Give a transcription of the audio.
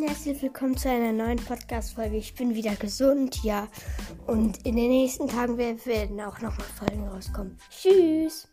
und herzlich willkommen zu einer neuen Podcast-Folge. Ich bin wieder gesund, ja. Und in den nächsten Tagen werden auch nochmal Folgen rauskommen. Tschüss!